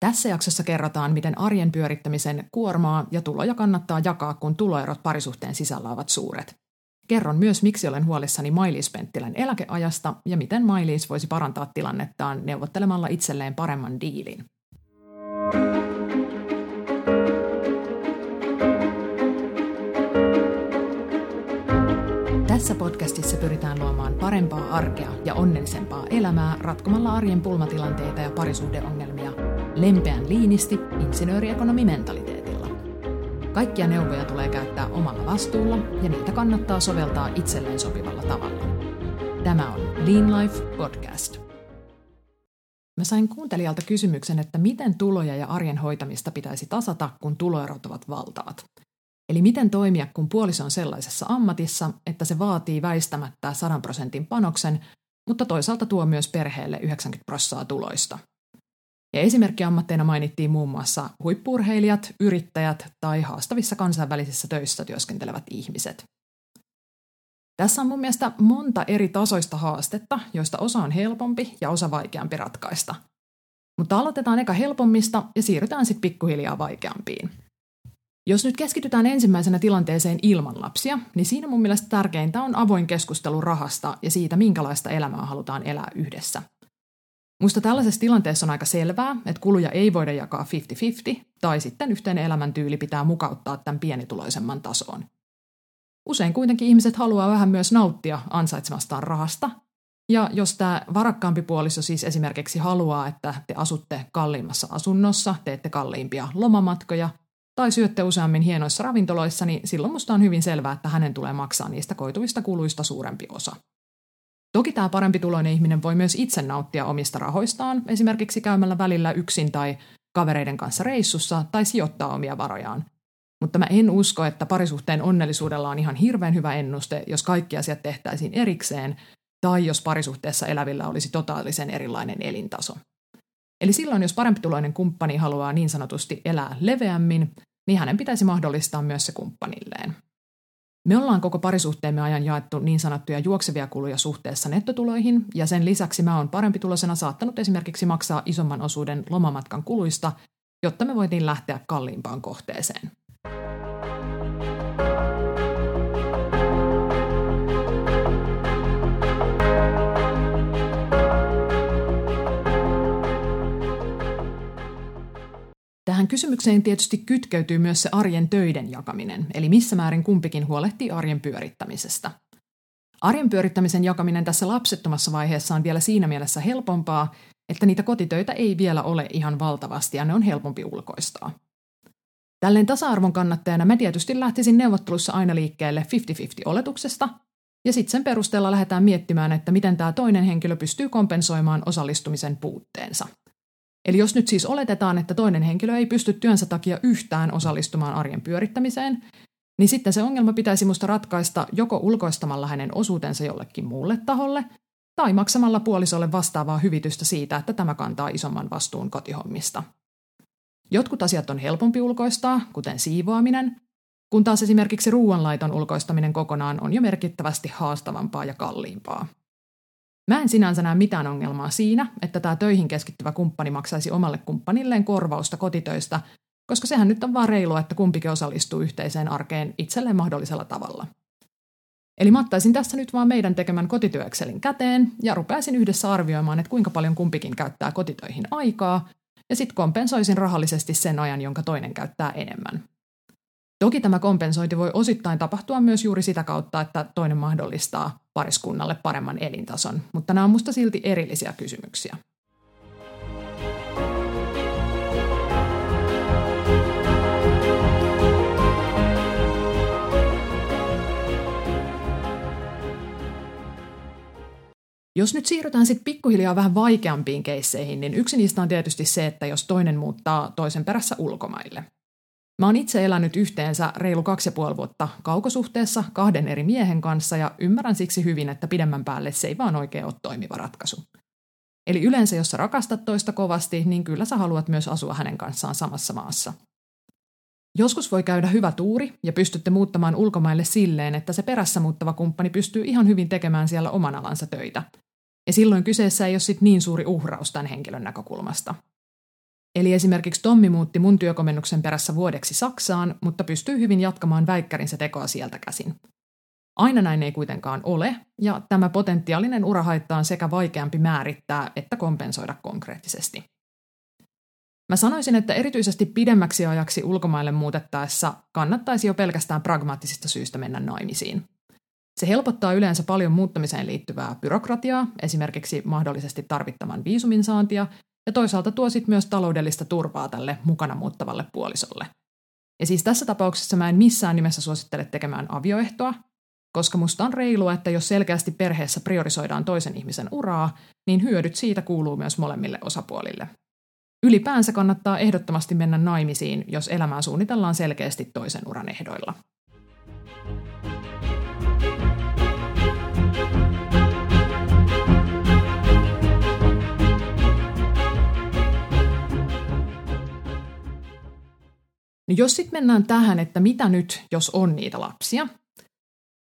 Tässä jaksossa kerrotaan, miten arjen pyörittämisen kuormaa ja tuloja kannattaa jakaa, kun tuloerot parisuhteen sisällä ovat suuret. Kerron myös, miksi olen huolissani Mailis Penttilän eläkeajasta ja miten Mailis voisi parantaa tilannettaan neuvottelemalla itselleen paremman diilin. Tässä podcastissa pyritään luomaan parempaa arkea ja onnellisempaa elämää ratkomalla arjen pulmatilanteita ja parisuhdeongelmia lempeän liinisti insinööriekonomi mentaliteetilla. Kaikkia neuvoja tulee käyttää omalla vastuulla ja niitä kannattaa soveltaa itselleen sopivalla tavalla. Tämä on Lean Life Podcast. Mä sain kuuntelijalta kysymyksen, että miten tuloja ja arjen hoitamista pitäisi tasata, kun tuloerot ovat valtavat. Eli miten toimia, kun puoliso on sellaisessa ammatissa, että se vaatii väistämättä 100 prosentin panoksen, mutta toisaalta tuo myös perheelle 90 prosenttia tuloista. Ja esimerkkiammatteina mainittiin muun muassa huippurheilijat, yrittäjät tai haastavissa kansainvälisissä töissä työskentelevät ihmiset. Tässä on mun mielestä monta eri tasoista haastetta, joista osa on helpompi ja osa vaikeampi ratkaista. Mutta aloitetaan eka helpommista ja siirrytään sitten pikkuhiljaa vaikeampiin. Jos nyt keskitytään ensimmäisenä tilanteeseen ilman lapsia, niin siinä mun mielestä tärkeintä on avoin keskustelu rahasta ja siitä, minkälaista elämää halutaan elää yhdessä. Musta tällaisessa tilanteessa on aika selvää, että kuluja ei voida jakaa 50-50, tai sitten yhteinen elämäntyyli pitää mukauttaa tämän pienituloisemman tasoon. Usein kuitenkin ihmiset haluaa vähän myös nauttia ansaitsemastaan rahasta, ja jos tämä varakkaampi puoliso siis esimerkiksi haluaa, että te asutte kalliimmassa asunnossa, teette kalliimpia lomamatkoja tai syötte useammin hienoissa ravintoloissa, niin silloin musta on hyvin selvää, että hänen tulee maksaa niistä koituvista kuluista suurempi osa. Toki tämä parempi tuloinen ihminen voi myös itse nauttia omista rahoistaan, esimerkiksi käymällä välillä yksin tai kavereiden kanssa reissussa tai sijoittaa omia varojaan. Mutta mä en usko, että parisuhteen onnellisuudella on ihan hirveän hyvä ennuste, jos kaikki asiat tehtäisiin erikseen tai jos parisuhteessa elävillä olisi totaalisen erilainen elintaso. Eli silloin, jos parempituloinen kumppani haluaa niin sanotusti elää leveämmin, niin hänen pitäisi mahdollistaa myös se kumppanilleen. Me ollaan koko parisuhteemme ajan jaettu niin sanottuja juoksevia kuluja suhteessa nettotuloihin, ja sen lisäksi mä oon parempi tulosena saattanut esimerkiksi maksaa isomman osuuden lomamatkan kuluista, jotta me voitiin lähteä kalliimpaan kohteeseen. Kysymykseen tietysti kytkeytyy myös se arjen töiden jakaminen, eli missä määrin kumpikin huolehtii arjen pyörittämisestä. Arjen pyörittämisen jakaminen tässä lapsettomassa vaiheessa on vielä siinä mielessä helpompaa, että niitä kotitöitä ei vielä ole ihan valtavasti ja ne on helpompi ulkoistaa. Tälleen tasa-arvon kannattajana mä tietysti lähtisin neuvottelussa aina liikkeelle 50-50 oletuksesta, ja sitten sen perusteella lähdetään miettimään, että miten tämä toinen henkilö pystyy kompensoimaan osallistumisen puutteensa – Eli jos nyt siis oletetaan, että toinen henkilö ei pysty työnsä takia yhtään osallistumaan arjen pyörittämiseen, niin sitten se ongelma pitäisi musta ratkaista joko ulkoistamalla hänen osuutensa jollekin muulle taholle tai maksamalla puolisolle vastaavaa hyvitystä siitä, että tämä kantaa isomman vastuun kotihommista. Jotkut asiat on helpompi ulkoistaa, kuten siivoaminen, kun taas esimerkiksi ruoanlaiton ulkoistaminen kokonaan on jo merkittävästi haastavampaa ja kalliimpaa. Mä en sinänsä näe mitään ongelmaa siinä, että tämä töihin keskittyvä kumppani maksaisi omalle kumppanilleen korvausta kotitöistä, koska sehän nyt on vaan reilua, että kumpikin osallistuu yhteiseen arkeen itselleen mahdollisella tavalla. Eli mä ottaisin tässä nyt vaan meidän tekemän kotityökselin käteen ja rupeaisin yhdessä arvioimaan, että kuinka paljon kumpikin käyttää kotitöihin aikaa, ja sitten kompensoisin rahallisesti sen ajan, jonka toinen käyttää enemmän. Toki tämä kompensointi voi osittain tapahtua myös juuri sitä kautta, että toinen mahdollistaa pariskunnalle paremman elintason, mutta nämä on musta silti erillisiä kysymyksiä. Jos nyt siirrytään sitten pikkuhiljaa vähän vaikeampiin keisseihin, niin yksi niistä on tietysti se, että jos toinen muuttaa toisen perässä ulkomaille – Mä oon itse elänyt yhteensä reilu kaksi ja puoli vuotta kaukosuhteessa kahden eri miehen kanssa ja ymmärrän siksi hyvin, että pidemmän päälle se ei vaan oikein ole toimiva ratkaisu. Eli yleensä jos sä rakastat toista kovasti, niin kyllä sä haluat myös asua hänen kanssaan samassa maassa. Joskus voi käydä hyvä tuuri ja pystytte muuttamaan ulkomaille silleen, että se perässä muuttava kumppani pystyy ihan hyvin tekemään siellä oman alansa töitä. Ja silloin kyseessä ei ole sit niin suuri uhraus tämän henkilön näkökulmasta – Eli esimerkiksi Tommi muutti mun työkomennuksen perässä vuodeksi Saksaan, mutta pystyy hyvin jatkamaan väikkärinsä tekoa sieltä käsin. Aina näin ei kuitenkaan ole, ja tämä potentiaalinen urahaitta on sekä vaikeampi määrittää että kompensoida konkreettisesti. Mä sanoisin, että erityisesti pidemmäksi ajaksi ulkomaille muutettaessa kannattaisi jo pelkästään pragmaattisista syistä mennä naimisiin. Se helpottaa yleensä paljon muuttamiseen liittyvää byrokratiaa, esimerkiksi mahdollisesti tarvittavan viisumin saantia, ja toisaalta tuo sit myös taloudellista turvaa tälle mukana muuttavalle puolisolle. Ja siis tässä tapauksessa mä en missään nimessä suosittele tekemään avioehtoa, koska musta on reilua, että jos selkeästi perheessä priorisoidaan toisen ihmisen uraa, niin hyödyt siitä kuuluu myös molemmille osapuolille. Ylipäänsä kannattaa ehdottomasti mennä naimisiin, jos elämää suunnitellaan selkeästi toisen uran ehdoilla. No jos sitten mennään tähän, että mitä nyt, jos on niitä lapsia,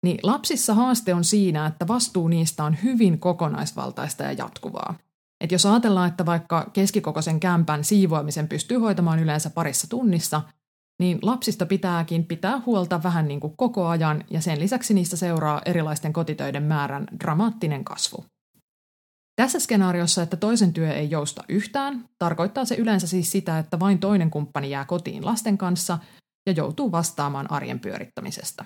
niin lapsissa haaste on siinä, että vastuu niistä on hyvin kokonaisvaltaista ja jatkuvaa. Et jos ajatellaan, että vaikka keskikokoisen kämpän siivoamisen pystyy hoitamaan yleensä parissa tunnissa, niin lapsista pitääkin pitää huolta vähän niin kuin koko ajan ja sen lisäksi niistä seuraa erilaisten kotitöiden määrän dramaattinen kasvu. Tässä skenaariossa, että toisen työ ei jousta yhtään, tarkoittaa se yleensä siis sitä, että vain toinen kumppani jää kotiin lasten kanssa ja joutuu vastaamaan arjen pyörittämisestä.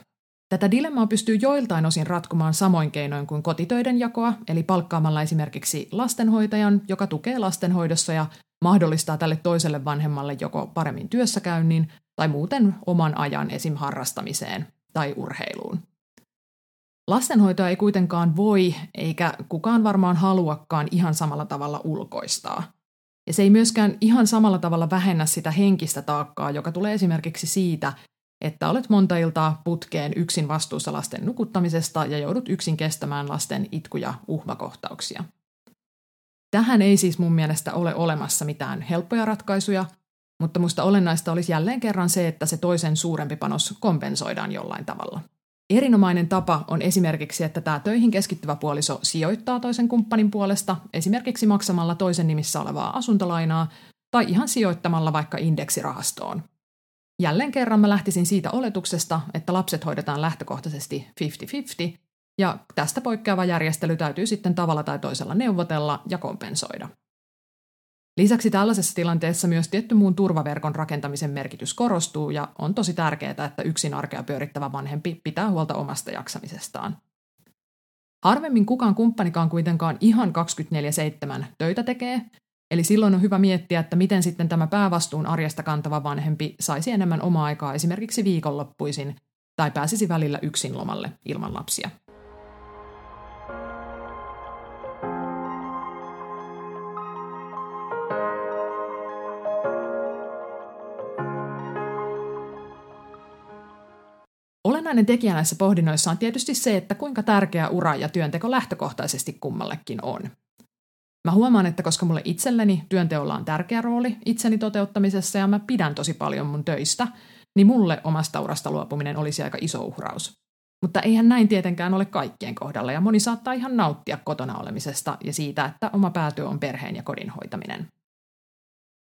Tätä dilemmaa pystyy joiltain osin ratkomaan samoin keinoin kuin kotitöiden jakoa, eli palkkaamalla esimerkiksi lastenhoitajan, joka tukee lastenhoidossa ja mahdollistaa tälle toiselle vanhemmalle joko paremmin työssäkäynnin tai muuten oman ajan esim. harrastamiseen tai urheiluun. Lastenhoitoa ei kuitenkaan voi, eikä kukaan varmaan haluakaan ihan samalla tavalla ulkoistaa. Ja se ei myöskään ihan samalla tavalla vähennä sitä henkistä taakkaa, joka tulee esimerkiksi siitä, että olet monta iltaa putkeen yksin vastuussa lasten nukuttamisesta ja joudut yksin kestämään lasten itku- ja uhmakohtauksia. Tähän ei siis mun mielestä ole olemassa mitään helppoja ratkaisuja, mutta musta olennaista olisi jälleen kerran se, että se toisen suurempi panos kompensoidaan jollain tavalla. Erinomainen tapa on esimerkiksi, että tämä töihin keskittyvä puoliso sijoittaa toisen kumppanin puolesta, esimerkiksi maksamalla toisen nimissä olevaa asuntolainaa tai ihan sijoittamalla vaikka indeksirahastoon. Jälleen kerran mä lähtisin siitä oletuksesta, että lapset hoidetaan lähtökohtaisesti 50-50, ja tästä poikkeava järjestely täytyy sitten tavalla tai toisella neuvotella ja kompensoida. Lisäksi tällaisessa tilanteessa myös tietty muun turvaverkon rakentamisen merkitys korostuu ja on tosi tärkeää, että yksin arkea pyörittävä vanhempi pitää huolta omasta jaksamisestaan. Harvemmin kukaan kumppanikaan kuitenkaan ihan 24-7 töitä tekee, eli silloin on hyvä miettiä, että miten sitten tämä päävastuun arjesta kantava vanhempi saisi enemmän omaa aikaa esimerkiksi viikonloppuisin tai pääsisi välillä yksin lomalle ilman lapsia. Olennainen tekijä näissä pohdinnoissa on tietysti se, että kuinka tärkeä ura ja työnteko lähtökohtaisesti kummallekin on. Mä huomaan, että koska mulle itselleni työnteolla on tärkeä rooli itseni toteuttamisessa ja mä pidän tosi paljon mun töistä, niin mulle omasta urasta luopuminen olisi aika iso uhraus. Mutta eihän näin tietenkään ole kaikkien kohdalla ja moni saattaa ihan nauttia kotona olemisesta ja siitä, että oma päätyö on perheen ja kodin hoitaminen.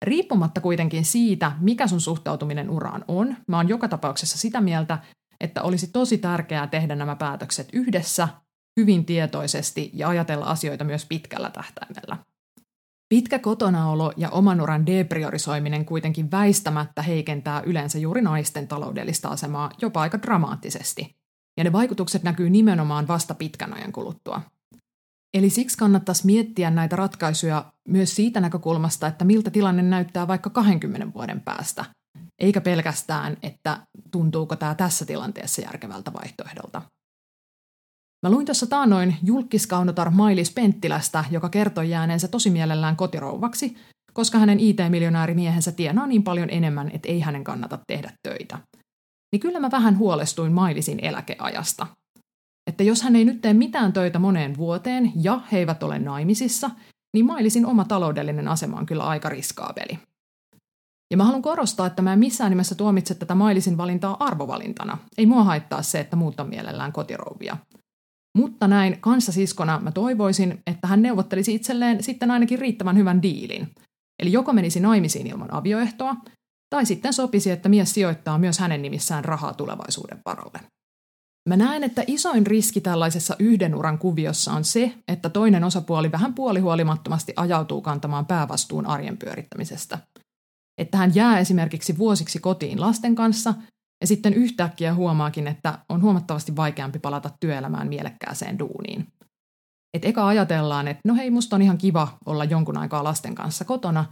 Riippumatta kuitenkin siitä, mikä sun suhtautuminen uraan on, mä oon joka tapauksessa sitä mieltä, että olisi tosi tärkeää tehdä nämä päätökset yhdessä, hyvin tietoisesti ja ajatella asioita myös pitkällä tähtäimellä. Pitkä kotonaolo ja oman uran depriorisoiminen kuitenkin väistämättä heikentää yleensä juuri naisten taloudellista asemaa jopa aika dramaattisesti, ja ne vaikutukset näkyy nimenomaan vasta pitkän ajan kuluttua. Eli siksi kannattaisi miettiä näitä ratkaisuja myös siitä näkökulmasta, että miltä tilanne näyttää vaikka 20 vuoden päästä – eikä pelkästään, että tuntuuko tämä tässä tilanteessa järkevältä vaihtoehdolta. Mä luin tuossa taanoin julkiskaunotar Mailis Penttilästä, joka kertoi jääneensä tosi mielellään kotirouvaksi, koska hänen IT-miljonäärimiehensä tienaa niin paljon enemmän, että ei hänen kannata tehdä töitä. Niin kyllä mä vähän huolestuin Mailisin eläkeajasta. Että jos hän ei nyt tee mitään töitä moneen vuoteen ja he eivät ole naimisissa, niin Mailisin oma taloudellinen asema on kyllä aika riskaabeli. Ja mä haluan korostaa, että mä en missään nimessä tuomitse tätä Mailisin valintaa arvovalintana. Ei mua haittaa se, että muut on mielellään kotirouvia. Mutta näin kanssasiskona mä toivoisin, että hän neuvottelisi itselleen sitten ainakin riittävän hyvän diilin. Eli joko menisi naimisiin ilman avioehtoa, tai sitten sopisi, että mies sijoittaa myös hänen nimissään rahaa tulevaisuuden varalle. Mä näen, että isoin riski tällaisessa yhden uran kuviossa on se, että toinen osapuoli vähän puolihuolimattomasti ajautuu kantamaan päävastuun arjen pyörittämisestä. Että hän jää esimerkiksi vuosiksi kotiin lasten kanssa ja sitten yhtäkkiä huomaakin, että on huomattavasti vaikeampi palata työelämään mielekkääseen duuniin. Et eka ajatellaan, että no hei, musta on ihan kiva olla jonkun aikaa lasten kanssa kotona,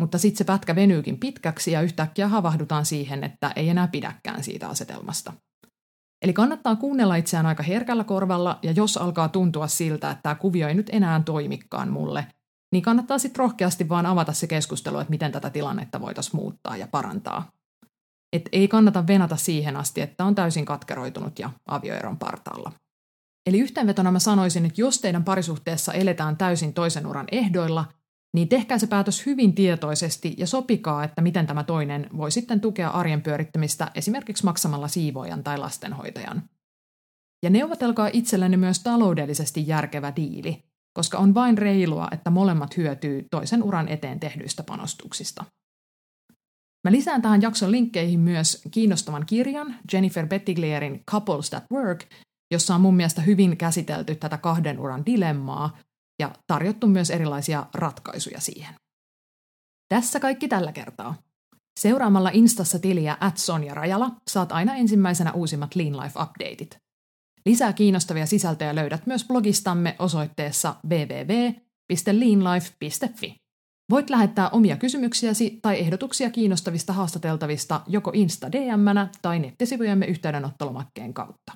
mutta sitten se pätkä venyykin pitkäksi ja yhtäkkiä havahdutaan siihen, että ei enää pidäkään siitä asetelmasta. Eli kannattaa kuunnella itseään aika herkällä korvalla, ja jos alkaa tuntua siltä, että tämä kuvio ei nyt enää toimikaan mulle, niin kannattaa sitten rohkeasti vaan avata se keskustelu, että miten tätä tilannetta voitaisiin muuttaa ja parantaa. Et ei kannata venata siihen asti, että on täysin katkeroitunut ja avioeron partaalla. Eli yhteenvetona mä sanoisin, että jos teidän parisuhteessa eletään täysin toisen uran ehdoilla, niin tehkää se päätös hyvin tietoisesti ja sopikaa, että miten tämä toinen voi sitten tukea arjen pyörittämistä esimerkiksi maksamalla siivoajan tai lastenhoitajan. Ja neuvotelkaa itsellenne myös taloudellisesti järkevä diili, koska on vain reilua, että molemmat hyötyy toisen uran eteen tehdyistä panostuksista. Mä lisään tähän jakson linkkeihin myös kiinnostavan kirjan Jennifer Bettiglierin Couples That Work, jossa on mun mielestä hyvin käsitelty tätä kahden uran dilemmaa ja tarjottu myös erilaisia ratkaisuja siihen. Tässä kaikki tällä kertaa. Seuraamalla Instassa tiliä at Sonja Rajala saat aina ensimmäisenä uusimmat Lean Life Updateit. Lisää kiinnostavia sisältöjä löydät myös blogistamme osoitteessa www.leanlife.fi. Voit lähettää omia kysymyksiäsi tai ehdotuksia kiinnostavista haastateltavista joko Insta dm tai nettisivujemme yhteydenottolomakkeen kautta.